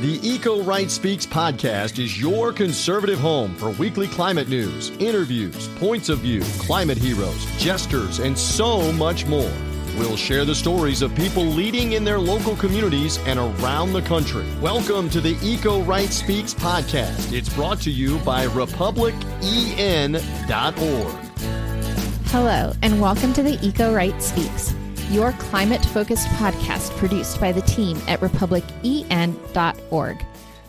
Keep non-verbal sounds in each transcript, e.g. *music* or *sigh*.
The Eco Right Speaks podcast is your conservative home for weekly climate news, interviews, points of view, climate heroes, jesters, and so much more. We'll share the stories of people leading in their local communities and around the country. Welcome to the Eco Right Speaks podcast. It's brought to you by republicen.org. Hello, and welcome to the Eco Right Speaks your climate focused podcast produced by the team at republicen.org.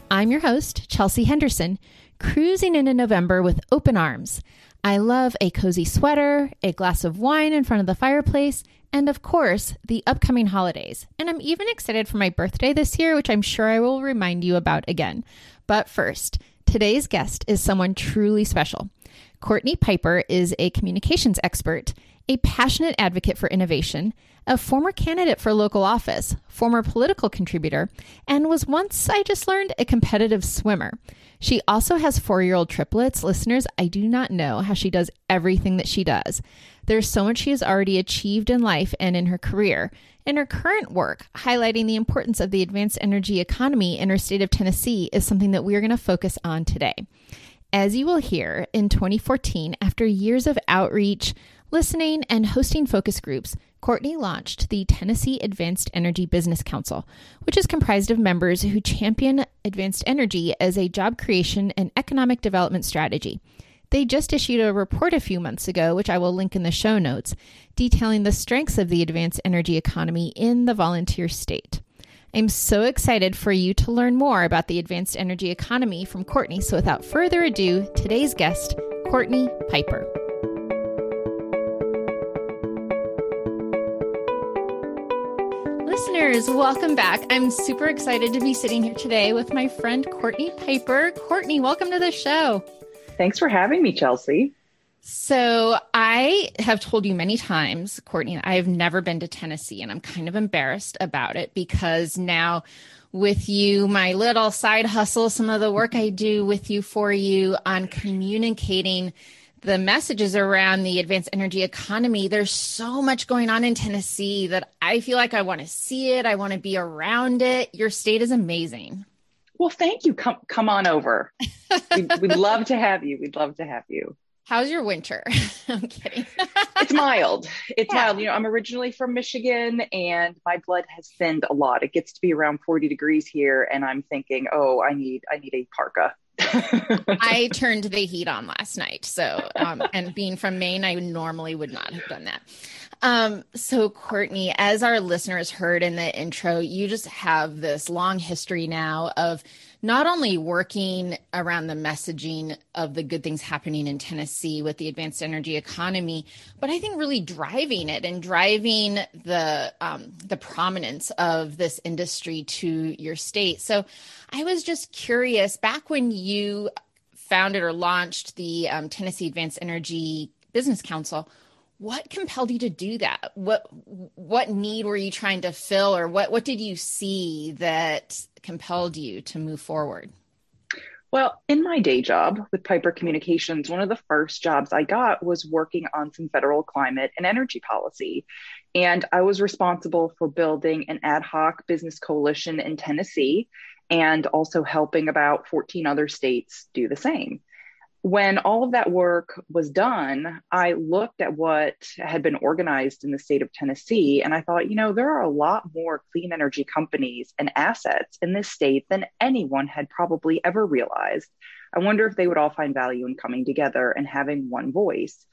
I'm your host, Chelsea Henderson, cruising into November with open arms. I love a cozy sweater, a glass of wine in front of the fireplace, and of course, the upcoming holidays. And I'm even excited for my birthday this year, which I'm sure I will remind you about again. But first, today's guest is someone truly special. Courtney Piper is a communications expert, a passionate advocate for innovation, a former candidate for local office, former political contributor, and was once, I just learned, a competitive swimmer. She also has four year old triplets. Listeners, I do not know how she does everything that she does. There's so much she has already achieved in life and in her career. In her current work, highlighting the importance of the advanced energy economy in her state of Tennessee is something that we are going to focus on today. As you will hear, in 2014, after years of outreach, listening, and hosting focus groups, Courtney launched the Tennessee Advanced Energy Business Council, which is comprised of members who champion advanced energy as a job creation and economic development strategy. They just issued a report a few months ago, which I will link in the show notes, detailing the strengths of the advanced energy economy in the volunteer state. I'm so excited for you to learn more about the advanced energy economy from Courtney. So, without further ado, today's guest, Courtney Piper. Listeners, welcome back. I'm super excited to be sitting here today with my friend Courtney Piper. Courtney, welcome to the show. Thanks for having me, Chelsea. So, I have told you many times, Courtney, I have never been to Tennessee, and I'm kind of embarrassed about it because now, with you, my little side hustle, some of the work I do with you for you on communicating the messages around the advanced energy economy, there's so much going on in Tennessee that I feel like I want to see it. I want to be around it. Your state is amazing. Well, thank you. Come, come on over. *laughs* we'd, we'd love to have you. We'd love to have you. How's your winter? *laughs* I'm kidding. *laughs* it's mild. It's yeah. mild. You know, I'm originally from Michigan and my blood has thinned a lot. It gets to be around 40 degrees here and I'm thinking, "Oh, I need I need a parka." I turned the heat on last night. So, um, and being from Maine, I normally would not have done that. Um, so, Courtney, as our listeners heard in the intro, you just have this long history now of not only working around the messaging of the good things happening in Tennessee with the advanced energy economy, but I think really driving it and driving the um, the prominence of this industry to your state. So, I was just curious. Back when you founded or launched the um, Tennessee Advanced Energy Business Council, what compelled you to do that what what need were you trying to fill or what what did you see that compelled you to move forward? Well in my day job with piper communications one of the first jobs i got was working on some federal climate and energy policy. And i was responsible for building an ad hoc business coalition in tennessee and also helping about 14 other states do the same when all of that work was done, I looked at what had been organized in the state of Tennessee and I thought, you know, there are a lot more clean energy companies and assets in this state than anyone had probably ever realized. I wonder if they would all find value in coming together and having one voice.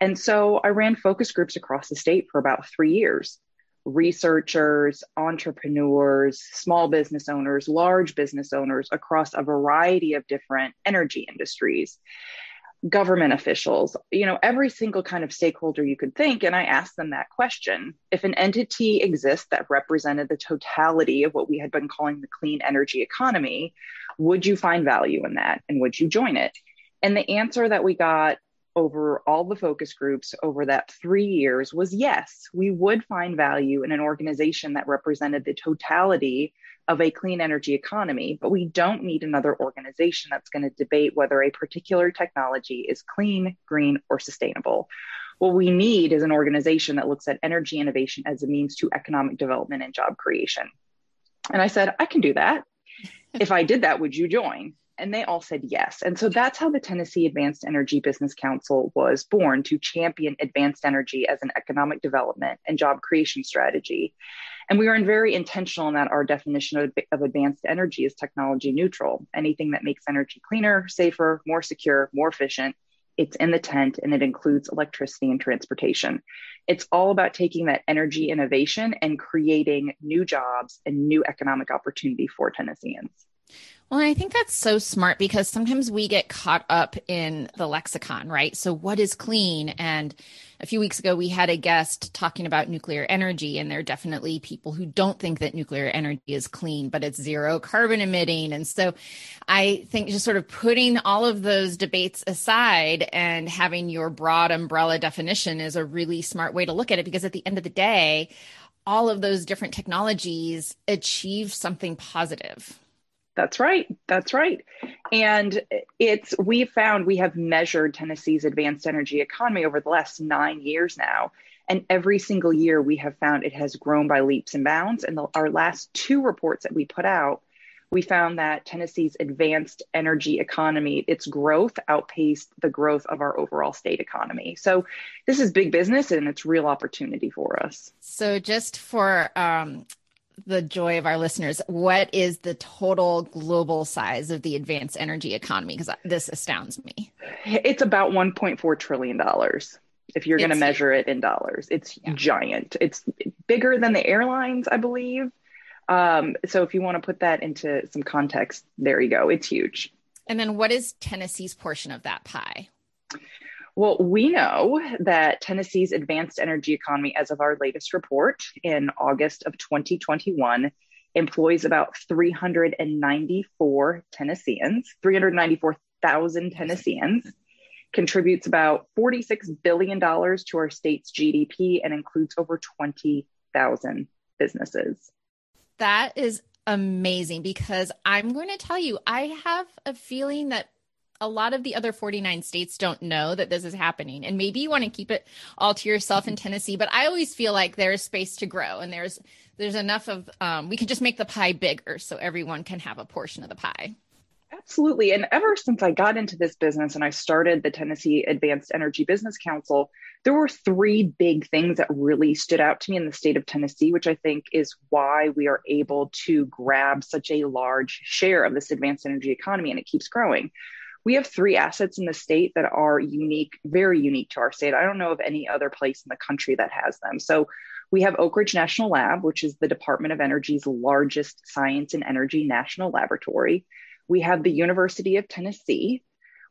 And so I ran focus groups across the state for about three years researchers, entrepreneurs, small business owners, large business owners across a variety of different energy industries, government officials, you know, every single kind of stakeholder you could think. And I asked them that question if an entity exists that represented the totality of what we had been calling the clean energy economy, would you find value in that and would you join it? And the answer that we got over all the focus groups over that three years was yes, we would find value in an organization that represented the totality of a clean energy economy, but we don't need another organization that's going to debate whether a particular technology is clean, green, or sustainable. What we need is an organization that looks at energy innovation as a means to economic development and job creation. And I said, I can do that. if I did that, would you join? And they all said yes. And so that's how the Tennessee Advanced Energy Business Council was born to champion advanced energy as an economic development and job creation strategy. And we are very intentional in that our definition of, of advanced energy is technology neutral. Anything that makes energy cleaner, safer, more secure, more efficient, it's in the tent and it includes electricity and transportation. It's all about taking that energy innovation and creating new jobs and new economic opportunity for Tennesseans. Well, I think that's so smart because sometimes we get caught up in the lexicon, right? So, what is clean? And a few weeks ago, we had a guest talking about nuclear energy, and there are definitely people who don't think that nuclear energy is clean, but it's zero carbon emitting. And so, I think just sort of putting all of those debates aside and having your broad umbrella definition is a really smart way to look at it because at the end of the day, all of those different technologies achieve something positive that's right. That's right. And it's, we found we have measured Tennessee's advanced energy economy over the last nine years now. And every single year we have found it has grown by leaps and bounds. And the, our last two reports that we put out, we found that Tennessee's advanced energy economy, its growth outpaced the growth of our overall state economy. So this is big business and it's real opportunity for us. So just for um, the joy of our listeners, what is the total global size of the advanced energy economy? Because this astounds me. It's about $1.4 trillion. If you're going to measure it in dollars, it's yeah. giant. It's bigger than the airlines, I believe. Um, so if you want to put that into some context, there you go. It's huge. And then what is Tennessee's portion of that pie? Well, we know that Tennessee's advanced energy economy, as of our latest report in August of 2021, employs about 394 Tennesseans, 394,000 Tennesseans, contributes about $46 billion to our state's GDP, and includes over 20,000 businesses. That is amazing because I'm going to tell you, I have a feeling that a lot of the other 49 states don't know that this is happening. And maybe you want to keep it all to yourself in Tennessee, but I always feel like there's space to grow and there's there's enough of um, we can just make the pie bigger so everyone can have a portion of the pie. Absolutely. And ever since I got into this business and I started the Tennessee Advanced Energy Business Council, there were three big things that really stood out to me in the state of Tennessee, which I think is why we are able to grab such a large share of this advanced energy economy and it keeps growing we have three assets in the state that are unique, very unique to our state. I don't know of any other place in the country that has them. So we have Oak Ridge National Lab, which is the Department of Energy's largest science and energy national laboratory. We have the University of Tennessee,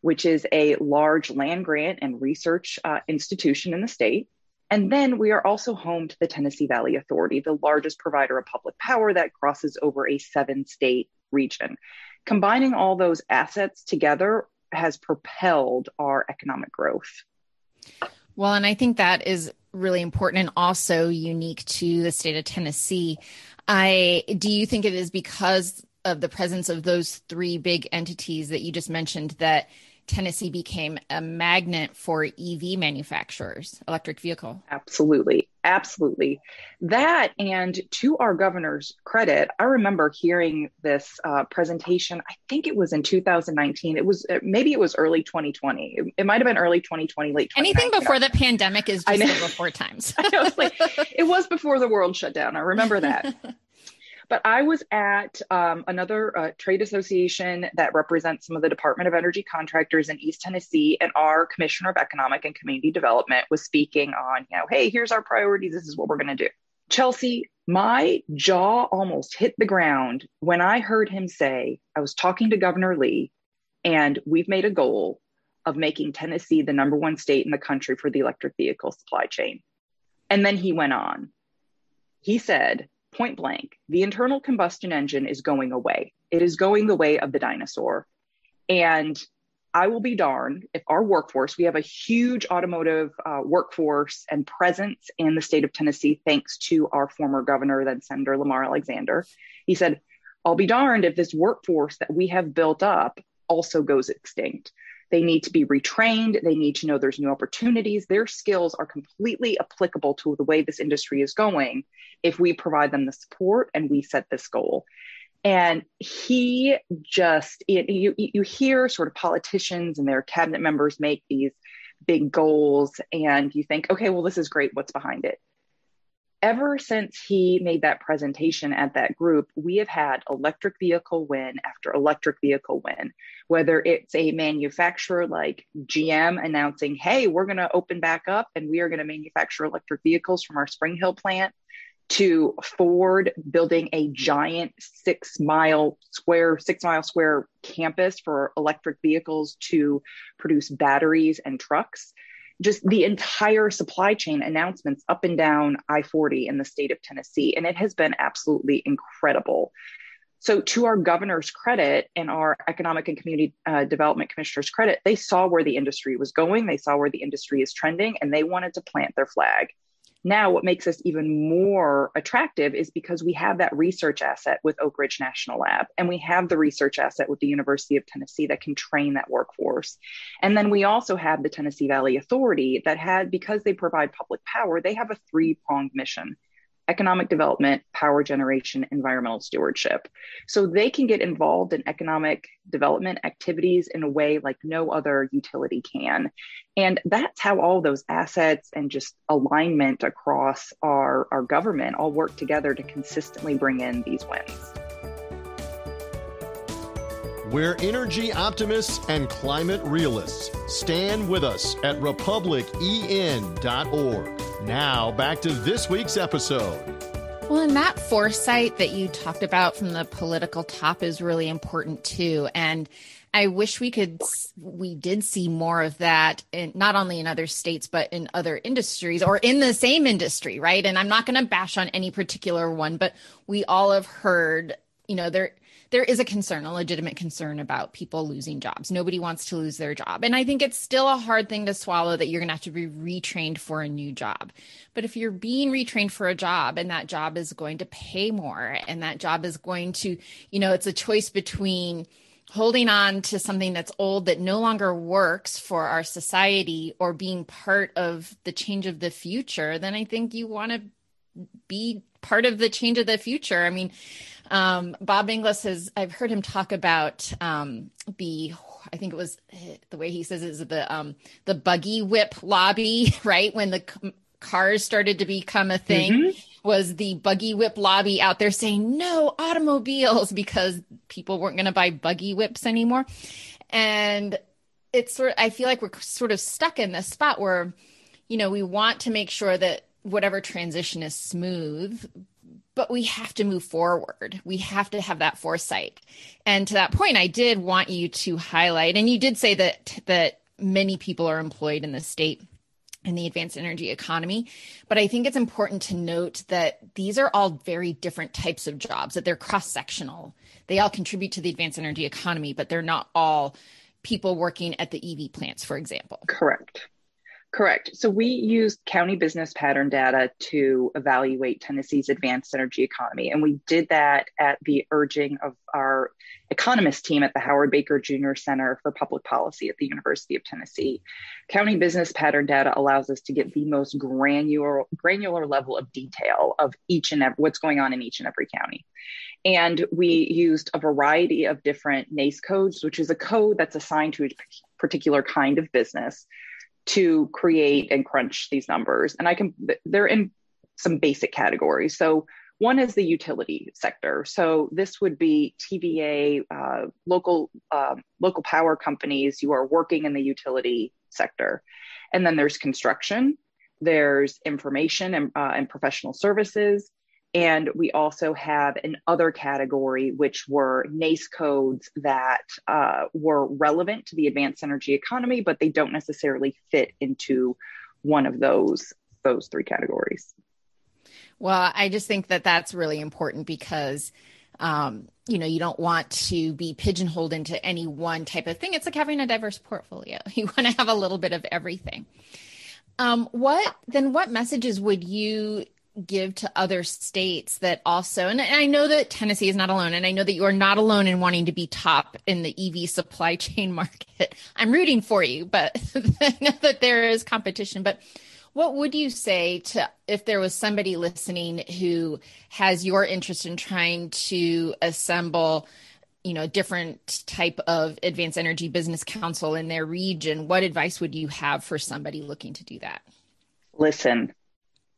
which is a large land grant and research uh, institution in the state. And then we are also home to the Tennessee Valley Authority, the largest provider of public power that crosses over a seven state region combining all those assets together has propelled our economic growth. Well, and I think that is really important and also unique to the state of Tennessee. I do you think it is because of the presence of those three big entities that you just mentioned that Tennessee became a magnet for EV manufacturers, electric vehicle. Absolutely. Absolutely. That, and to our governor's credit, I remember hearing this uh, presentation. I think it was in 2019. It was uh, maybe it was early 2020. It, it might have been early 2020, late. Anything before the pandemic is just before times. *laughs* I was like, it was before the world shut down. I remember that. *laughs* But I was at um, another uh, trade association that represents some of the Department of Energy contractors in East Tennessee, and our Commissioner of Economic and Community Development was speaking on, you know, hey, here's our priorities. This is what we're going to do. Chelsea, my jaw almost hit the ground when I heard him say, I was talking to Governor Lee, and we've made a goal of making Tennessee the number one state in the country for the electric vehicle supply chain. And then he went on. He said, point blank, the internal combustion engine is going away. It is going the way of the dinosaur. And I will be darned if our workforce, we have a huge automotive uh, workforce and presence in the state of Tennessee, thanks to our former governor, then Senator Lamar Alexander. He said, I'll be darned if this workforce that we have built up also goes extinct. They need to be retrained. They need to know there's new opportunities. Their skills are completely applicable to the way this industry is going if we provide them the support and we set this goal. And he just, you, you hear sort of politicians and their cabinet members make these big goals, and you think, okay, well, this is great. What's behind it? Ever since he made that presentation at that group, we have had electric vehicle win after electric vehicle win, whether it's a manufacturer like GM announcing, hey, we're going to open back up and we are going to manufacture electric vehicles from our Spring Hill plant to Ford building a giant six mile square, six mile square campus for electric vehicles to produce batteries and trucks. Just the entire supply chain announcements up and down I 40 in the state of Tennessee. And it has been absolutely incredible. So, to our governor's credit and our economic and community uh, development commissioner's credit, they saw where the industry was going, they saw where the industry is trending, and they wanted to plant their flag. Now, what makes us even more attractive is because we have that research asset with Oak Ridge National Lab, and we have the research asset with the University of Tennessee that can train that workforce. And then we also have the Tennessee Valley Authority that had, because they provide public power, they have a three pronged mission economic development, power generation, environmental stewardship. So they can get involved in economic development activities in a way like no other utility can. And that's how all those assets and just alignment across our, our government all work together to consistently bring in these wins. We're energy optimists and climate realists. Stand with us at republicen.org. Now, back to this week's episode. Well, and that foresight that you talked about from the political top is really important too. And I wish we could, we did see more of that, in, not only in other states, but in other industries or in the same industry, right? And I'm not going to bash on any particular one, but we all have heard, you know, there, there is a concern, a legitimate concern about people losing jobs. Nobody wants to lose their job. And I think it's still a hard thing to swallow that you're going to have to be retrained for a new job. But if you're being retrained for a job and that job is going to pay more and that job is going to, you know, it's a choice between holding on to something that's old that no longer works for our society or being part of the change of the future, then I think you want to be part of the change of the future. I mean, um, Bob Inglis has, I've heard him talk about um, the, I think it was the way he says it is the um, the buggy whip lobby, *laughs* right? When the c- cars started to become a thing, mm-hmm. was the buggy whip lobby out there saying no automobiles *laughs* because people weren't going to buy buggy whips anymore, and it's sort. Of, I feel like we're sort of stuck in this spot where, you know, we want to make sure that whatever transition is smooth but we have to move forward. We have to have that foresight. And to that point, I did want you to highlight, and you did say that that many people are employed in the state in the advanced energy economy. But I think it's important to note that these are all very different types of jobs, that they're cross sectional. They all contribute to the advanced energy economy, but they're not all people working at the EV plants, for example. Correct. Correct. So we used county business pattern data to evaluate Tennessee's advanced energy economy. And we did that at the urging of our economist team at the Howard Baker Jr. Center for Public Policy at the University of Tennessee. County business pattern data allows us to get the most granular, granular level of detail of each and every, what's going on in each and every county. And we used a variety of different NAICS codes, which is a code that's assigned to a particular kind of business to create and crunch these numbers. And I can, they're in some basic categories. So one is the utility sector. So this would be TVA, uh, local uh, local power companies. You are working in the utility sector, and then there's construction. There's information and, uh, and professional services, and we also have an other category, which were NAICS codes that uh, were relevant to the advanced energy economy, but they don't necessarily fit into one of those those three categories. Well, I just think that that's really important because um, you know you don't want to be pigeonholed into any one type of thing. It's like having a diverse portfolio. *laughs* You want to have a little bit of everything. Um, what then? What messages would you give to other states that also and I know that Tennessee is not alone and I know that you are not alone in wanting to be top in the EV supply *laughs* chain market. I'm rooting for you, but *laughs* I know that there is competition, but What would you say to if there was somebody listening who has your interest in trying to assemble, you know, a different type of advanced energy business council in their region? What advice would you have for somebody looking to do that? Listen.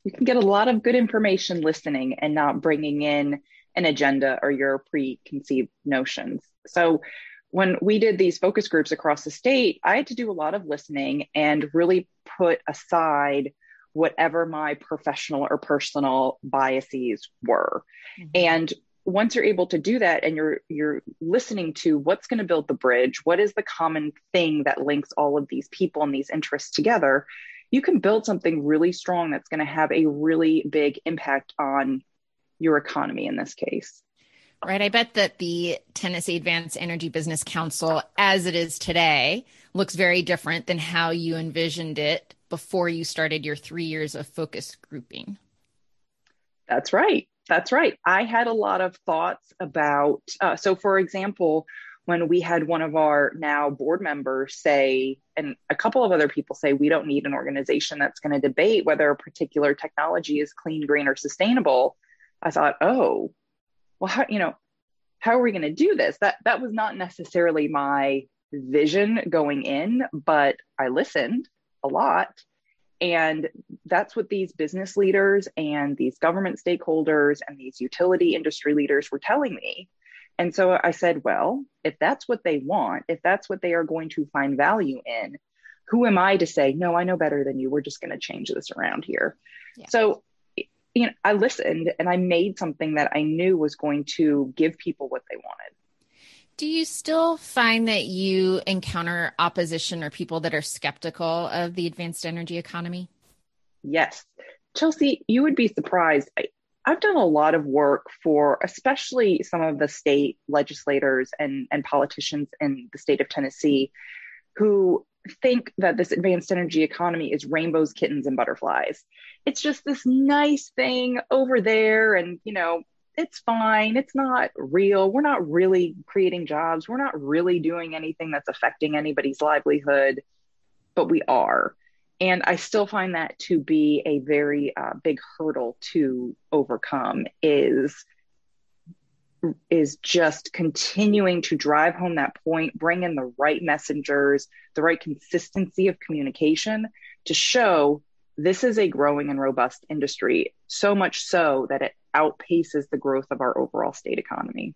You can get a lot of good information listening and not bringing in an agenda or your preconceived notions. So when we did these focus groups across the state, I had to do a lot of listening and really put aside whatever my professional or personal biases were. Mm-hmm. And once you're able to do that and you're you're listening to what's going to build the bridge, what is the common thing that links all of these people and these interests together, you can build something really strong that's going to have a really big impact on your economy in this case. Right. I bet that the Tennessee Advanced Energy Business Council, as it is today, looks very different than how you envisioned it before you started your three years of focus grouping. That's right. That's right. I had a lot of thoughts about, uh, so for example, when we had one of our now board members say, and a couple of other people say, we don't need an organization that's going to debate whether a particular technology is clean, green, or sustainable. I thought, oh, well, how, you know, how are we going to do this? That that was not necessarily my vision going in, but I listened a lot. And that's what these business leaders and these government stakeholders and these utility industry leaders were telling me. And so I said, well, if that's what they want, if that's what they are going to find value in, who am I to say, no, I know better than you? We're just going to change this around here. Yeah. So you know, I listened and I made something that I knew was going to give people what they wanted. Do you still find that you encounter opposition or people that are skeptical of the advanced energy economy? Yes. Chelsea, you would be surprised. I, I've done a lot of work for especially some of the state legislators and, and politicians in the state of Tennessee who think that this advanced energy economy is rainbows, kittens, and butterflies. It's just this nice thing over there, and you know, it's fine. It's not real. We're not really creating jobs. We're not really doing anything that's affecting anybody's livelihood, but we are. And I still find that to be a very uh, big hurdle to overcome. Is is just continuing to drive home that point, bring in the right messengers, the right consistency of communication to show this is a growing and robust industry, so much so that it outpaces the growth of our overall state economy.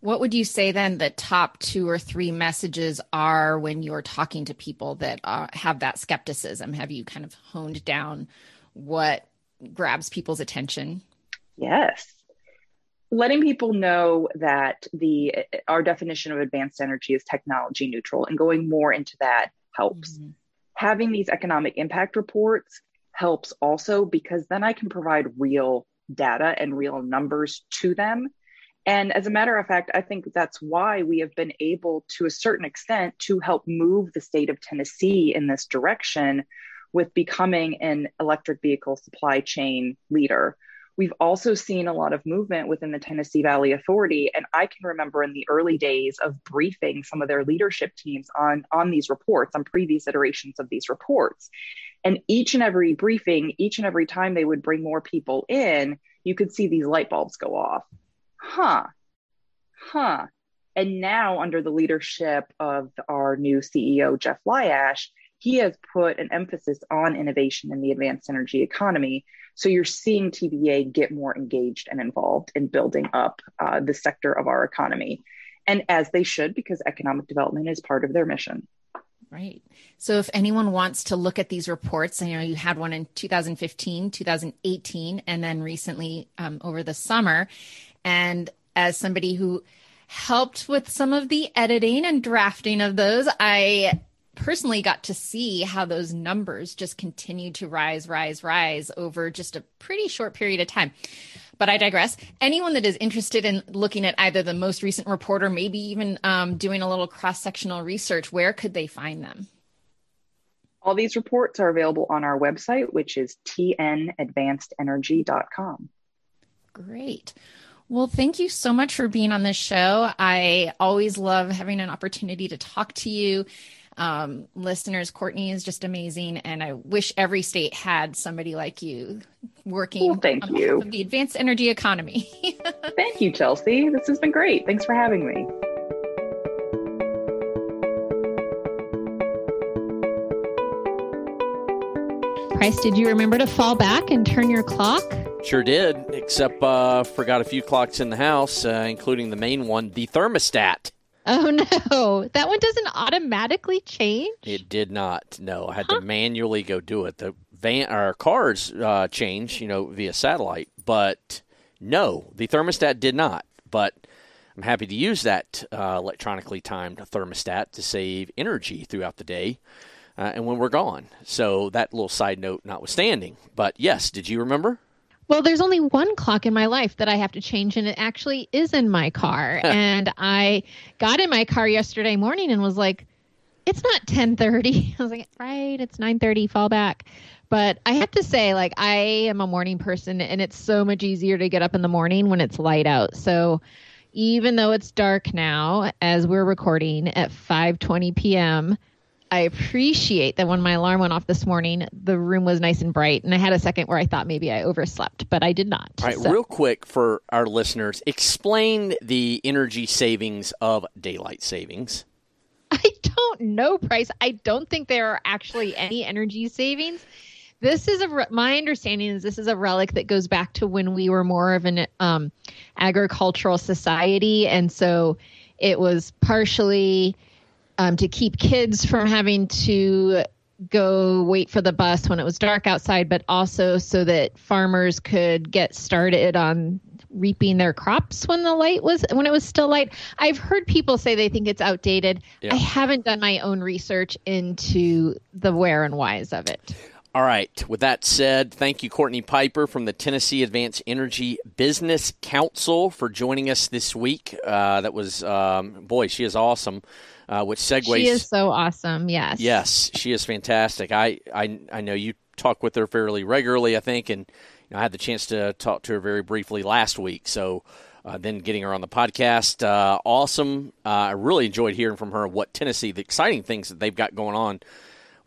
What would you say then the top two or three messages are when you're talking to people that uh, have that skepticism? Have you kind of honed down what grabs people's attention? Yes letting people know that the our definition of advanced energy is technology neutral and going more into that helps mm-hmm. having these economic impact reports helps also because then i can provide real data and real numbers to them and as a matter of fact i think that's why we have been able to a certain extent to help move the state of tennessee in this direction with becoming an electric vehicle supply chain leader We've also seen a lot of movement within the Tennessee Valley Authority. And I can remember in the early days of briefing some of their leadership teams on, on these reports, on previous iterations of these reports. And each and every briefing, each and every time they would bring more people in, you could see these light bulbs go off. Huh. Huh. And now, under the leadership of our new CEO, Jeff Lyash, he has put an emphasis on innovation in the advanced energy economy. So you're seeing TVA get more engaged and involved in building up uh, the sector of our economy. And as they should, because economic development is part of their mission. Right. So if anyone wants to look at these reports, you know, you had one in 2015, 2018, and then recently um, over the summer. And as somebody who helped with some of the editing and drafting of those, I personally got to see how those numbers just continue to rise, rise, rise over just a pretty short period of time. But I digress. Anyone that is interested in looking at either the most recent report or maybe even um, doing a little cross sectional research, where could they find them? All these reports are available on our website, which is tnadvancedenergy.com. Great. Well, thank you so much for being on this show. I always love having an opportunity to talk to you Um, listeners, Courtney is just amazing, and I wish every state had somebody like you working well, thank you. the advanced energy economy. *laughs* thank you, Chelsea. This has been great. Thanks for having me. Price, did you remember to fall back and turn your clock? Sure did, except uh, forgot a few clocks in the house, uh, including the main one, the thermostat. Oh *laughs* no, that one doesn't automatically change. It did not. No, I had huh? to manually go do it. The van, our cars uh, change, you know, via satellite, but no, the thermostat did not. But I'm happy to use that uh, electronically timed thermostat to save energy throughout the day uh, and when we're gone. So that little side note notwithstanding. But yes, did you remember? Well, there's only one clock in my life that I have to change, and it actually is in my car. *laughs* and I got in my car yesterday morning and was like, "It's not 10:30." *laughs* I was like, "Right, it's 9:30. Fall back." But I have to say, like, I am a morning person, and it's so much easier to get up in the morning when it's light out. So even though it's dark now, as we're recording at 5:20 p.m. I appreciate that when my alarm went off this morning, the room was nice and bright, and I had a second where I thought maybe I overslept, but I did not. All right, so. real quick for our listeners, explain the energy savings of daylight savings. *laughs* I don't know, Price. I don't think there are actually any energy savings. This is a my understanding is this is a relic that goes back to when we were more of an um, agricultural society, and so it was partially um, to keep kids from having to go wait for the bus when it was dark outside, but also so that farmers could get started on reaping their crops when the light was when it was still light. I've heard people say they think it's outdated. Yeah. I haven't done my own research into the where and whys of it. All right. With that said, thank you, Courtney Piper from the Tennessee Advanced Energy Business Council, for joining us this week. Uh, that was, um, boy, she is awesome uh, which segues. She is so awesome. Yes. Yes, she is fantastic. I, I, I know you talk with her fairly regularly, I think, and you know, I had the chance to talk to her very briefly last week. So uh, then getting her on the podcast, uh, awesome. Uh, I really enjoyed hearing from her what Tennessee, the exciting things that they've got going on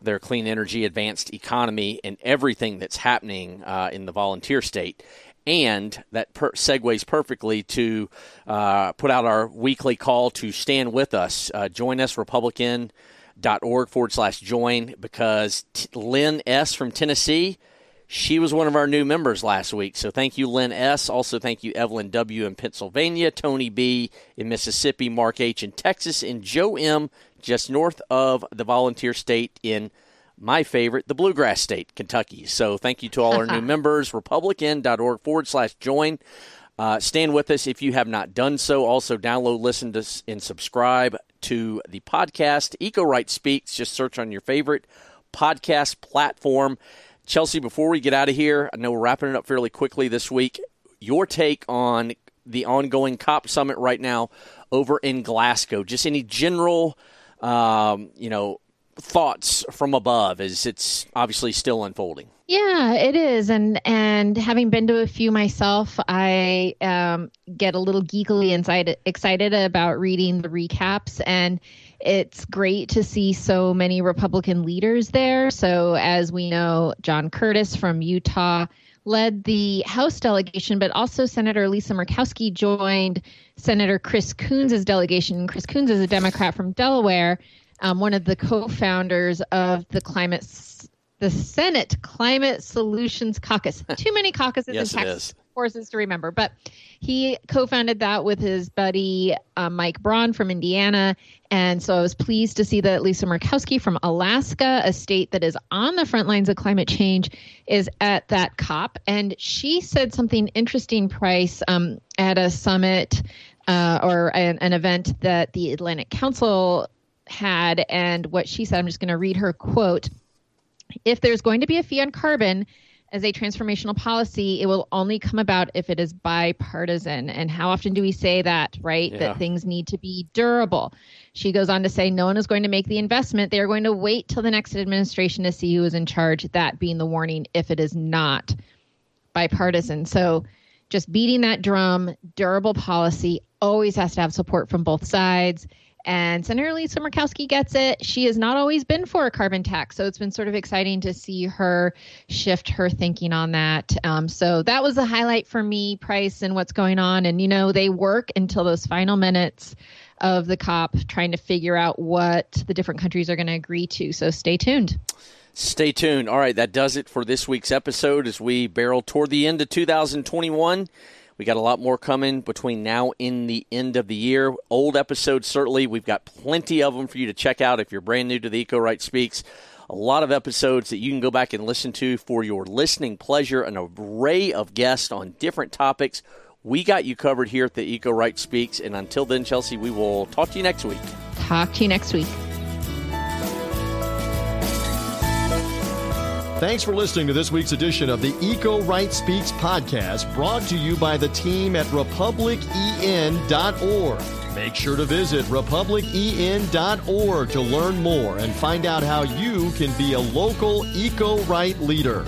their clean energy, advanced economy, and everything that's happening uh, in the volunteer state and that per- segues perfectly to uh, put out our weekly call to stand with us. Uh, join us, republicen.org forward slash join, because T- Lynn S. from Tennessee, she was one of our new members last week. So thank you, Lynn S. Also, thank you, Evelyn W. in Pennsylvania, Tony B. in Mississippi, Mark H. in Texas, and Joe M. just north of the volunteer state in my favorite, the Bluegrass State, Kentucky. So thank you to all our new *laughs* members, republicen.org forward slash join. Uh, stand with us if you have not done so. Also, download, listen to, and subscribe to the podcast. Eco Right Speaks. Just search on your favorite podcast platform. Chelsea, before we get out of here, I know we're wrapping it up fairly quickly this week. Your take on the ongoing COP summit right now over in Glasgow. Just any general, um, you know, thoughts from above as it's obviously still unfolding. Yeah, it is, and and having been to a few myself, I um, get a little geekily inside excited about reading the recaps, and it's great to see so many Republican leaders there. So as we know, John Curtis from Utah led the House delegation, but also Senator Lisa Murkowski joined Senator Chris Coons' delegation. Chris Coons is a Democrat from Delaware um, one of the co-founders of the climate, the Senate Climate Solutions Caucus. *laughs* Too many caucuses yes, in Texas to remember, but he co-founded that with his buddy uh, Mike Braun from Indiana, and so I was pleased to see that Lisa Murkowski from Alaska, a state that is on the front lines of climate change, is at that COP, and she said something interesting. Price um, at a summit uh, or an, an event that the Atlantic Council had and what she said. I'm just going to read her quote. If there's going to be a fee on carbon as a transformational policy, it will only come about if it is bipartisan. And how often do we say that, right? Yeah. That things need to be durable. She goes on to say, no one is going to make the investment. They are going to wait till the next administration to see who is in charge, that being the warning if it is not bipartisan. So, just beating that drum, durable policy always has to have support from both sides And Senator Lisa Murkowski gets it. She has not always been for a carbon tax. So it's been sort of exciting to see her shift her thinking on that. Um, so that was a highlight for me, Price, and what's going on. And, you know, they work until those final minutes of the COP trying to figure out what the different countries are going to agree to. So stay tuned. Stay tuned. All right, that does it for this week's episode as we barrel toward the end of 2021. We got a lot more coming between now and the end of the year. Old episodes, certainly. We've got plenty of them for you to check out if you're brand new to the Eco Right Speaks. A lot of episodes that you can go back and listen to for your listening pleasure, an array of guests on different topics. We got you covered here at the Eco Right Speaks. And until then, Chelsea, we will talk to you next week. Talk to you next week. Thanks for listening to this week's edition of the Eco Right Speaks podcast, brought to you by the team at republicen.org. Make sure to visit republicen.org to learn more and find out how you can be a local Eco Right leader.